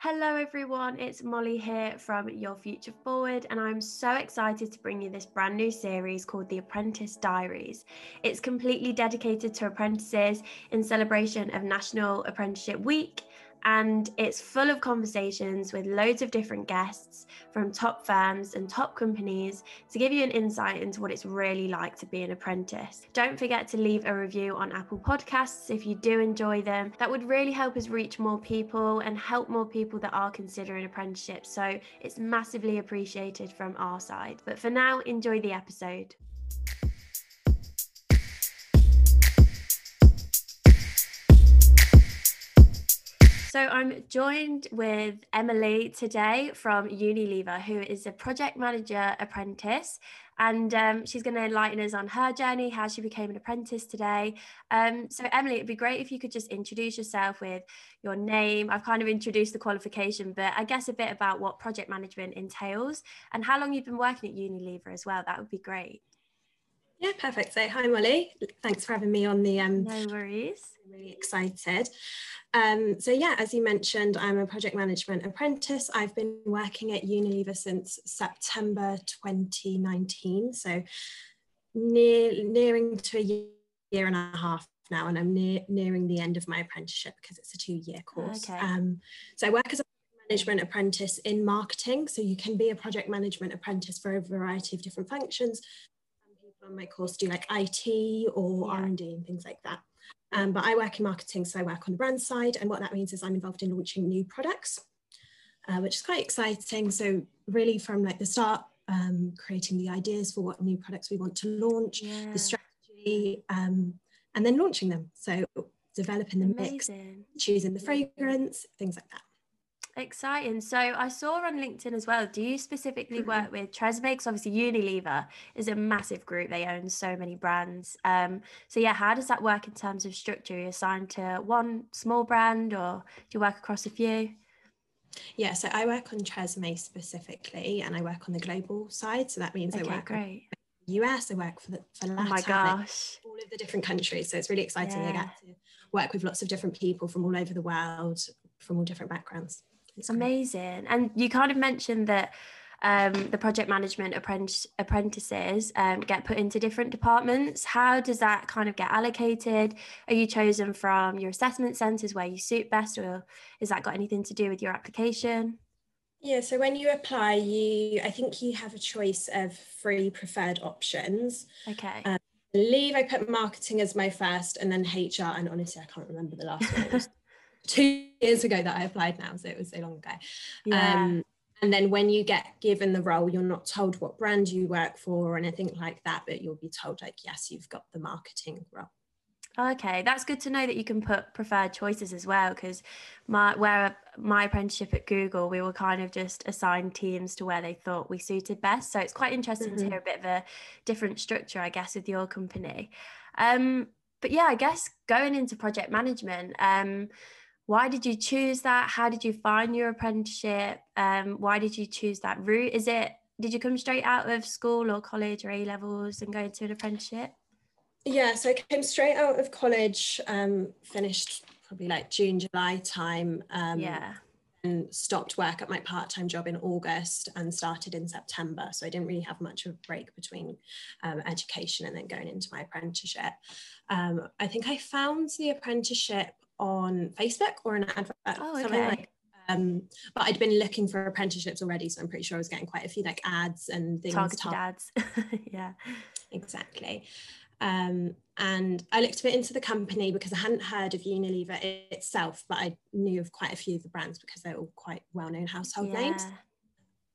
Hello, everyone. It's Molly here from Your Future Forward, and I'm so excited to bring you this brand new series called The Apprentice Diaries. It's completely dedicated to apprentices in celebration of National Apprenticeship Week and it's full of conversations with loads of different guests from top firms and top companies to give you an insight into what it's really like to be an apprentice. Don't forget to leave a review on Apple Podcasts if you do enjoy them. That would really help us reach more people and help more people that are considering apprenticeship. So it's massively appreciated from our side. But for now, enjoy the episode. So I'm joined with Emily today from Unilever, who is a project manager apprentice. And um, she's going to enlighten us on her journey, how she became an apprentice today. Um, so, Emily, it'd be great if you could just introduce yourself with your name. I've kind of introduced the qualification, but I guess a bit about what project management entails and how long you've been working at Unilever as well. That would be great. Yeah, perfect. So, hi, Molly. Thanks for having me on the. Um, no worries. I'm really excited. Um, so, yeah, as you mentioned, I'm a project management apprentice. I've been working at Unilever since September 2019. So, near, nearing to a year and a half now, and I'm near, nearing the end of my apprenticeship because it's a two year course. Okay. Um, so, I work as a management apprentice in marketing. So, you can be a project management apprentice for a variety of different functions on my course do like IT or yeah. R&D and things like that. Um, but I work in marketing, so I work on the brand side. And what that means is I'm involved in launching new products, uh, which is quite exciting. So really from like the start, um, creating the ideas for what new products we want to launch, yeah. the strategy, um, and then launching them. So developing the Amazing. mix, choosing the fragrance, things like that. Exciting. So I saw on LinkedIn as well. Do you specifically mm-hmm. work with Tresemme? Because obviously Unilever is a massive group. They own so many brands. Um, so yeah, how does that work in terms of structure? You're you assigned to one small brand or do you work across a few? Yeah, so I work on Tresemme specifically and I work on the global side. So that means okay, I work great. US, I work for the for LATAM, oh my gosh. all of the different countries. So it's really exciting. Yeah. I get to work with lots of different people from all over the world, from all different backgrounds. It's amazing. And you kind of mentioned that um, the project management apprentice, apprentices um, get put into different departments. How does that kind of get allocated? Are you chosen from your assessment centres where you suit best, or has that got anything to do with your application? Yeah, so when you apply, you I think you have a choice of three preferred options. Okay. Um, I believe I put marketing as my first, and then HR, and honestly, I can't remember the last one. two years ago that I applied now, so it was so long ago. Yeah. Um, and then when you get given the role, you're not told what brand you work for or anything like that, but you'll be told like, yes, you've got the marketing role. Okay, that's good to know that you can put preferred choices as well. Because my where my apprenticeship at Google, we were kind of just assigned teams to where they thought we suited best. So it's quite interesting mm-hmm. to hear a bit of a different structure, I guess, with your company. Um, but yeah, I guess going into project management, um, why did you choose that? How did you find your apprenticeship? Um, why did you choose that route? Is it did you come straight out of school or college or a levels and go into an apprenticeship? Yeah so i came straight out of college um, finished probably like june july time um, yeah. and stopped work at my part-time job in august and started in september. So i didn't really have much of a break between um, education and then going into my apprenticeship. Um, i think i found the apprenticeship on Facebook or an advert, oh, something okay. like. Um, but I'd been looking for apprenticeships already, so I'm pretty sure I was getting quite a few like ads and things. Targeted tar- ads, yeah, exactly. Um, and I looked a bit into the company because I hadn't heard of Unilever itself, but I knew of quite a few of the brands because they're all quite well-known household yeah. names.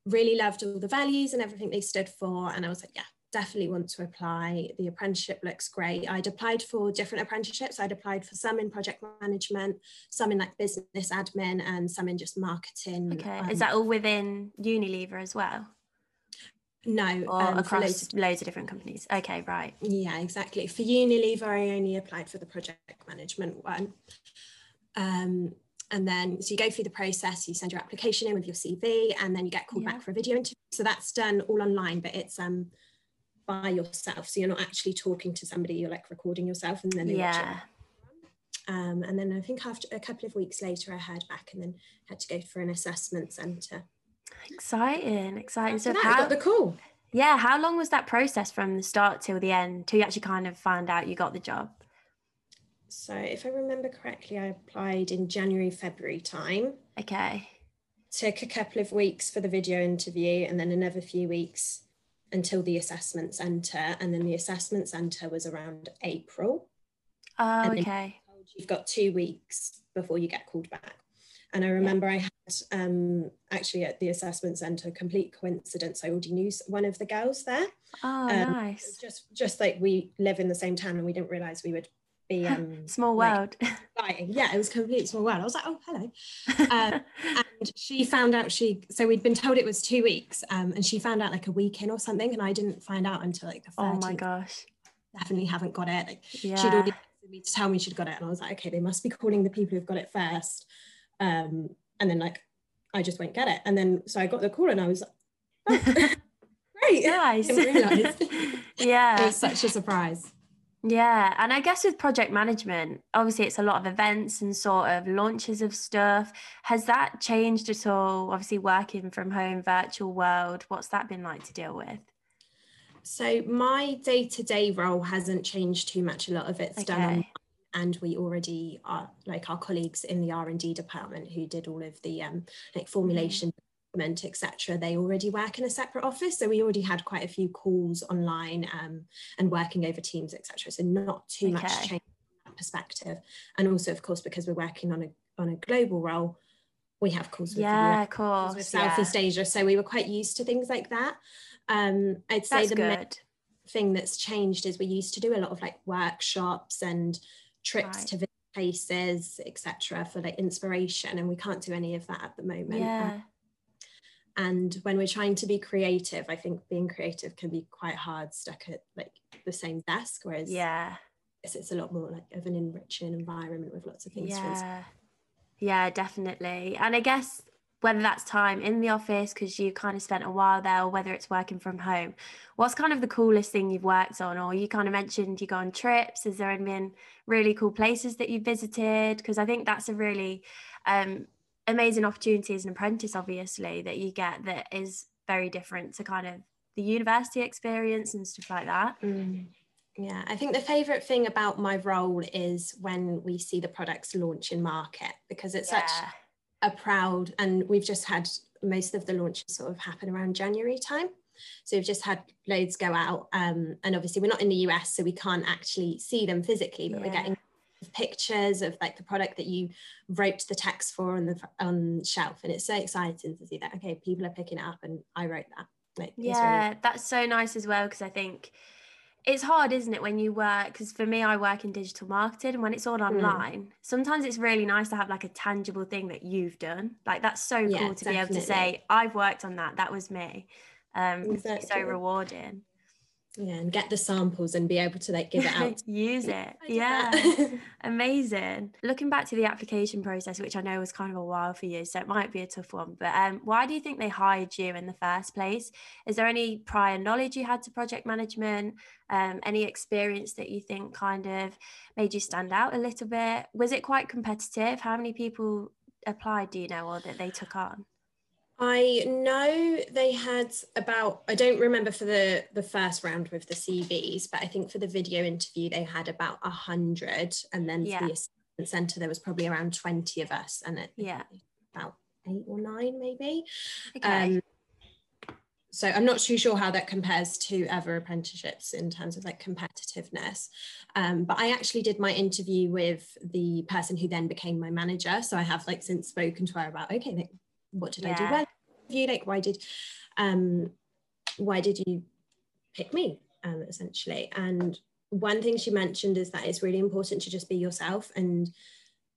Really loved all the values and everything they stood for, and I was like, yeah, definitely want to apply. The apprenticeship looks great. I'd applied for different apprenticeships. I'd applied for some in project management, some in like business admin, and some in just marketing. Okay, um, is that all within Unilever as well? No, or um, across loads of, loads of different companies. Okay, right. Yeah, exactly. For Unilever, I only applied for the project management one. Um, and then so you go through the process you send your application in with your cv and then you get called yeah. back for a video interview so that's done all online but it's um by yourself. So you're not actually talking to somebody, you're like recording yourself and then they yeah. Um, and then I think after a couple of weeks later, I heard back and then had to go for an assessment centre. Exciting, exciting. So, how, I got the call. Yeah, how long was that process from the start till the end till you actually kind of find out you got the job? So, if I remember correctly, I applied in January, February time. Okay. Took a couple of weeks for the video interview and then another few weeks until the assessment centre. And then the assessment centre was around April. Oh, okay. You've got two weeks before you get called back. And I remember yeah. I had um, actually at the assessment centre, complete coincidence. I already knew one of the girls there. Oh, um, nice. Just, just like we live in the same town, and we didn't realise we would be um, small world. Like, yeah, it was complete small world. I was like, oh, hello. Um, and she found out she so we'd been told it was two weeks, um, and she found out like a week in or something, and I didn't find out until like the 13th. Oh my gosh. Definitely haven't got it. Like yeah. she'd already me to tell me she'd got it, and I was like, okay, they must be calling the people who've got it first. Um, and then like I just won't get it. And then so I got the call and I was like, oh, great. Nice. yeah. It was such a surprise. Yeah, and I guess with project management, obviously it's a lot of events and sort of launches of stuff. Has that changed at all? Obviously, working from home, virtual world, what's that been like to deal with? So my day-to-day role hasn't changed too much. A lot of it's okay. done and we already are like our colleagues in the r&d department who did all of the um, like formulation etc they already work in a separate office so we already had quite a few calls online um, and working over teams etc so not too okay. much change from that perspective and also of course because we're working on a on a global role we have calls with yeah, of course, with Southeast yeah. Asia so we were quite used to things like that um, I'd say That's the good. thing that's changed is we used to do a lot of like workshops and trips right. to visit places, etc., for like inspiration, and we can't do any of that at the moment. Yeah. And when we're trying to be creative, I think being creative can be quite hard stuck at like the same desk. Whereas yeah, it's, it's a lot more like of an enriching environment with lots of things. Yeah, yeah, definitely. And I guess whether that's time in the office because you kind of spent a while there or whether it's working from home what's kind of the coolest thing you've worked on or you kind of mentioned you go on trips has there been really cool places that you've visited because i think that's a really um, amazing opportunity as an apprentice obviously that you get that is very different to kind of the university experience and stuff like that mm. Yeah, I think the favourite thing about my role is when we see the products launch in market because it's yeah. such a proud, and we've just had most of the launches sort of happen around January time. So we've just had loads go out, um, and obviously we're not in the US, so we can't actually see them physically, but yeah. we're getting pictures of like the product that you wrote the text for on the on shelf, and it's so exciting to see that. Okay, people are picking it up, and I wrote that. Like, yeah, really- that's so nice as well because I think it's hard isn't it when you work because for me i work in digital marketing and when it's all hmm. online mm. sometimes it's really nice to have like a tangible thing that you've done like that's so yeah, cool to definitely. be able to say i've worked on that that was me um exactly. so rewarding yeah and get the samples and be able to like give it out use it. Yeah. amazing. Looking back to the application process which i know was kind of a while for you so it might be a tough one but um why do you think they hired you in the first place? Is there any prior knowledge you had to project management? Um any experience that you think kind of made you stand out a little bit? Was it quite competitive? How many people applied do you know or that they took on I know they had about I don't remember for the the first round with the CVs, but I think for the video interview they had about a hundred, and then yeah. for the assessment centre there was probably around twenty of us, and it yeah about eight or nine maybe. Okay. Um, so I'm not too sure how that compares to other apprenticeships in terms of like competitiveness. Um, but I actually did my interview with the person who then became my manager. So I have like since spoken to her about okay, what did yeah. I do well? You like why did um why did you pick me um essentially? And one thing she mentioned is that it's really important to just be yourself. And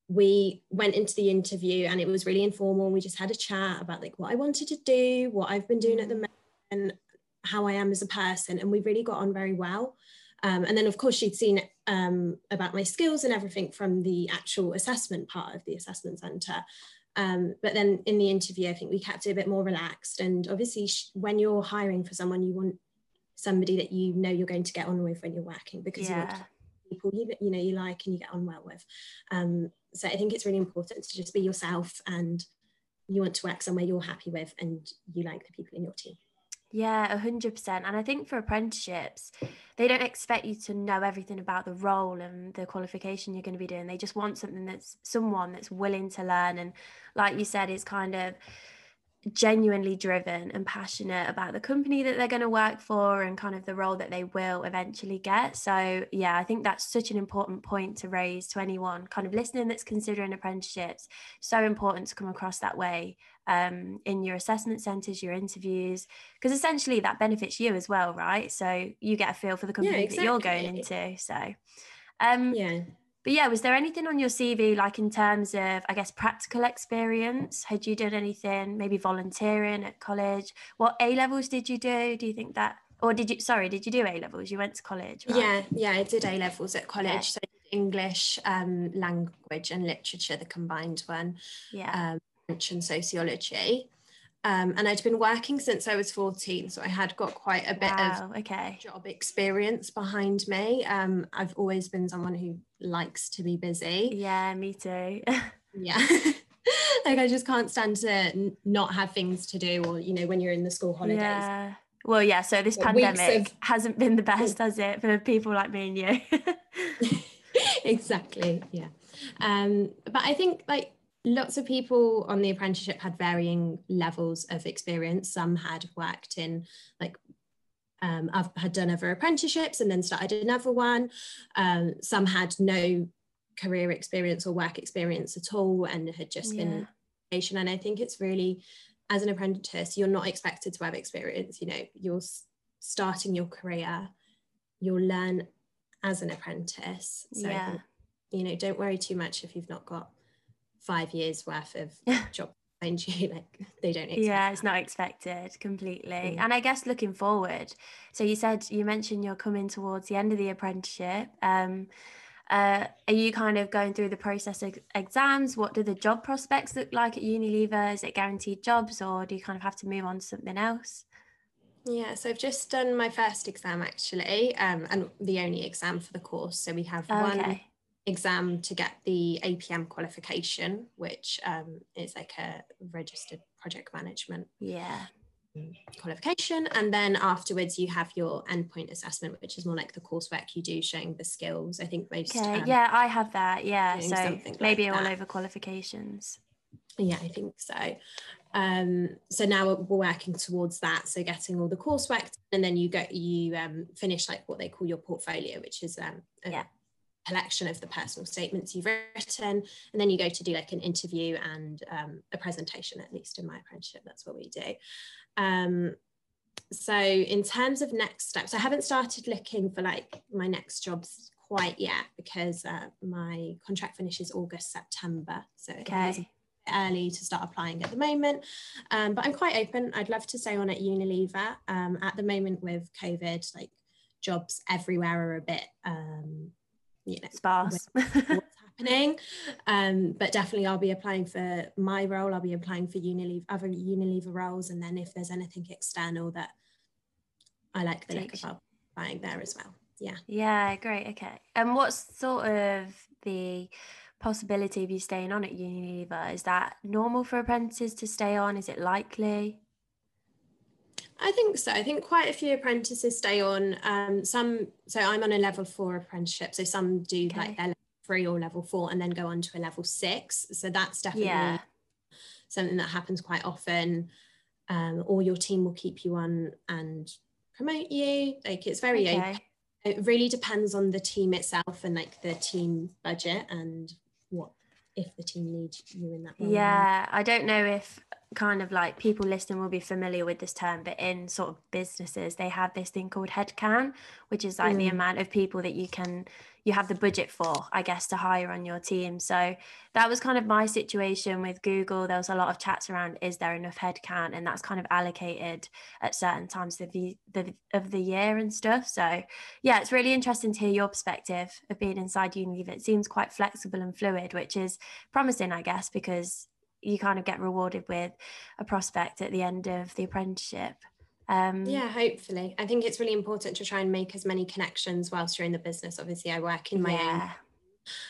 we went into the interview and it was really informal. We just had a chat about like what i wanted to do what i've been doing at the moment and how i am as a person. And we really got on very well. Um, and then of course she'd seen um, about my skills and everything from the actual assessment part of the assessment centre um, but then in the interview, I think we kept it a bit more relaxed. And obviously, sh- when you're hiring for someone, you want somebody that you know you're going to get on with when you're working because yeah. you want people you, you know you like and you get on well with um, so i think it's really important to just be yourself and you want to work somewhere you're happy with and you like the people in your team yeah, 100%. And I think for apprenticeships, they don't expect you to know everything about the role and the qualification you're going to be doing. They just want something that's someone that's willing to learn. And like you said, it's kind of genuinely driven and passionate about the company that they're going to work for and kind of the role that they will eventually get. So, yeah, I think that's such an important point to raise to anyone kind of listening that's considering apprenticeships. So important to come across that way um, in your assessment centres, your interviews, because essentially that benefits you as well, right? So you get a feel for the company yeah, exactly. that you're going into. So, um, yeah. But yeah, was there anything on your CV, like in terms of, I guess, practical experience? Had you done anything, maybe volunteering at college? What A levels did you do? Do you think that, or did you, sorry, did you do A levels? You went to college, right? Yeah, yeah, I did A levels at college. Okay. So English, um, language, and literature, the combined one. Yeah. Um, French and sociology. Um, and I'd been working since I was 14, so I had got quite a bit wow, of okay. job experience behind me. Um, I've always been someone who likes to be busy. Yeah, me too. yeah. like I just can't stand to n- not have things to do, or you know, when you're in the school holidays. Yeah. Well, yeah. So this pandemic of... hasn't been the best, has it, for people like me and you? exactly. Yeah. Um, but I think like lots of people on the apprenticeship had varying levels of experience. Some had worked in like um, I've had done other apprenticeships and then started another one. Um, some had no career experience or work experience at all and had just yeah. been and I think it's really as an apprentice, you're not expected to have experience. You know, you're starting your career, you'll learn as an apprentice. So yeah. you know, don't worry too much if you've not got five years worth of job behind you like they don't yeah it's not expected completely. Mm. and i guess looking forward so you said you mentioned you're coming towards the end of the apprenticeship. Um uh, are you kind of going through the process of exams? What do the job prospects look like at unilever is it guaranteed jobs or do you kind of have to move on to something else? Yeah, so I've just done my first exam actually, um, and the only exam for the course. So we have okay. one exam to get the APM qualification, which um, is like a registered project management yeah. qualification. And then afterwards you have your endpoint assessment which is more like the coursework you do showing the skills. I think most okay. Um, yeah i have that. Yeah. so maybe like all over qualifications. Yeah i think so. Um, so now we're working towards that. So getting all the coursework and then you go you um, finish like what they call your portfolio which is um, a, yeah collection of the personal statements you've written and then you go to do like an interview and um, a presentation at least in my apprenticeship that's what we do. Um, so in terms of next steps i haven't started looking for like my next jobs quite yet because uh, my contract finishes august september. So okay. early to start applying at the moment. Um, but i'm quite open. I'd love to stay on at unilever. Um, at the moment with covid like jobs everywhere are a bit um, you know sparse. What's happening? Um, but definitely I'll be applying for my role. I'll be applying for Unilever other Unilever roles. And then if there's anything external that I like the look of I'll be applying there as well. Yeah. Yeah great. Okay. And what's sort of the possibility of you staying on at Unilever? Is that normal for apprentices to stay on? Is it likely I think so. I think quite a few apprentices stay on. Um, some, so I'm on a level four apprenticeship. So some do okay. like their level three or level four and then go on to a level six. So that's definitely yeah. something that happens quite often. Um, or your team will keep you on and promote you. Like it's very okay. open. It really depends on the team itself and like the team budget and what if the team needs you in that role. Yeah, I don't know if kind of like people listening will be familiar with this term, but in sort of businesses, they have this thing called headcount, which is like mm. the amount of people that you can you have the budget for, I guess, to hire on your team. So that was kind of my situation with Google. There was a lot of chats around is there enough headcount, and that's kind of allocated at certain times of the, the of the year and stuff. So yeah, it's really interesting to hear your perspective of being inside Unilever. It seems quite flexible and fluid, which is promising, I guess, because you kind of get rewarded with a prospect at the end of the apprenticeship. Um, yeah, hopefully. I think it's really important to try and make as many connections whilst you're in the business. Obviously, I work in my yeah. own.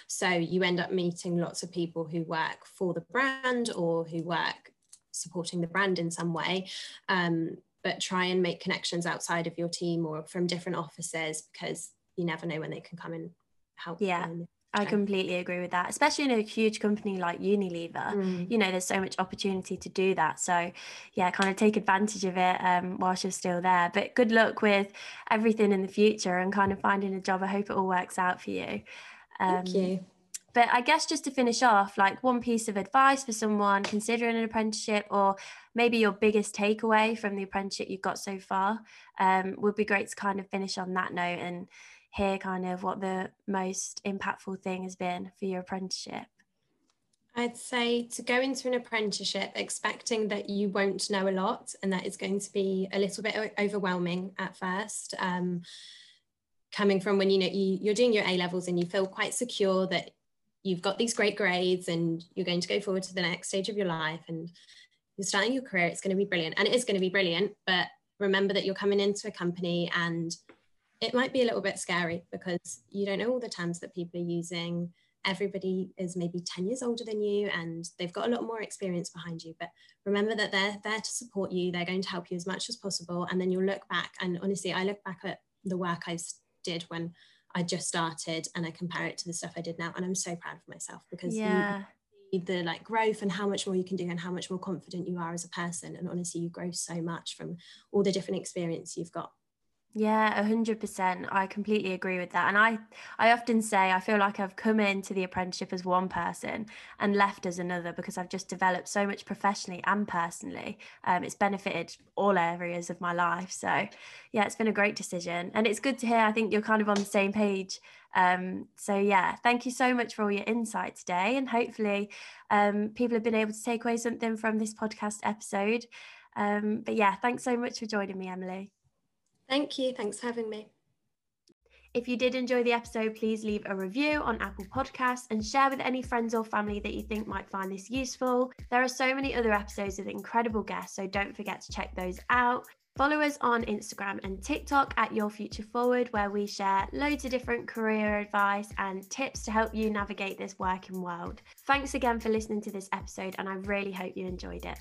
So you end up meeting lots of people who work for the brand or who work supporting the brand in some way. Um, but try and make connections outside of your team or from different offices because you never know when they can come and help. Yeah. I completely agree with that, especially in a huge company like Unilever. Mm. You know, there's so much opportunity to do that. So, yeah, kind of take advantage of it um, whilst you're still there. But good luck with everything in the future and kind of finding a job. I hope it all works out for you. Um, Thank you. But I guess just to finish off, like one piece of advice for someone considering an apprenticeship or maybe your biggest takeaway from the apprenticeship you've got so far um, would be great to kind of finish on that note and hear kind of what the most impactful thing has been for your apprenticeship? I'd say to go into an apprenticeship expecting that you won't know a lot and that it's going to be a little bit overwhelming at first. Um, coming from when you know you, you're doing your A levels and you feel quite secure that you've got these great grades and you're going to go forward to the next stage of your life and you're starting your career, it's going to be brilliant. And it is going to be brilliant, but remember that you're coming into a company and it might be a little bit scary because you don't know all the terms that people are using. Everybody is maybe 10 years older than you and they've got a lot more experience behind you. But remember that they're there to support you, they're going to help you as much as possible. And then you'll look back. And honestly, I look back at the work I did when I just started and I compare it to the stuff I did now. And I'm so proud of myself because yeah. the like growth and how much more you can do and how much more confident you are as a person. And honestly, you grow so much from all the different experience you've got yeah, a hundred percent. I completely agree with that. And I, I often say I feel like I've come into the apprenticeship as one person and left as another because I've just developed so much professionally and personally. Um, it's benefited all areas of my life. So, yeah, it's been a great decision, and it's good to hear. I think you're kind of on the same page. Um, so yeah, thank you so much for all your insight today, and hopefully, um, people have been able to take away something from this podcast episode. Um, but yeah, thanks so much for joining me, Emily. Thank you. Thanks for having me. If you did enjoy the episode, please leave a review on Apple Podcasts and share with any friends or family that you think might find this useful. There are so many other episodes with incredible guests, so don't forget to check those out. Follow us on Instagram and TikTok at Your Future Forward, where we share loads of different career advice and tips to help you navigate this working world. Thanks again for listening to this episode, and I really hope you enjoyed it.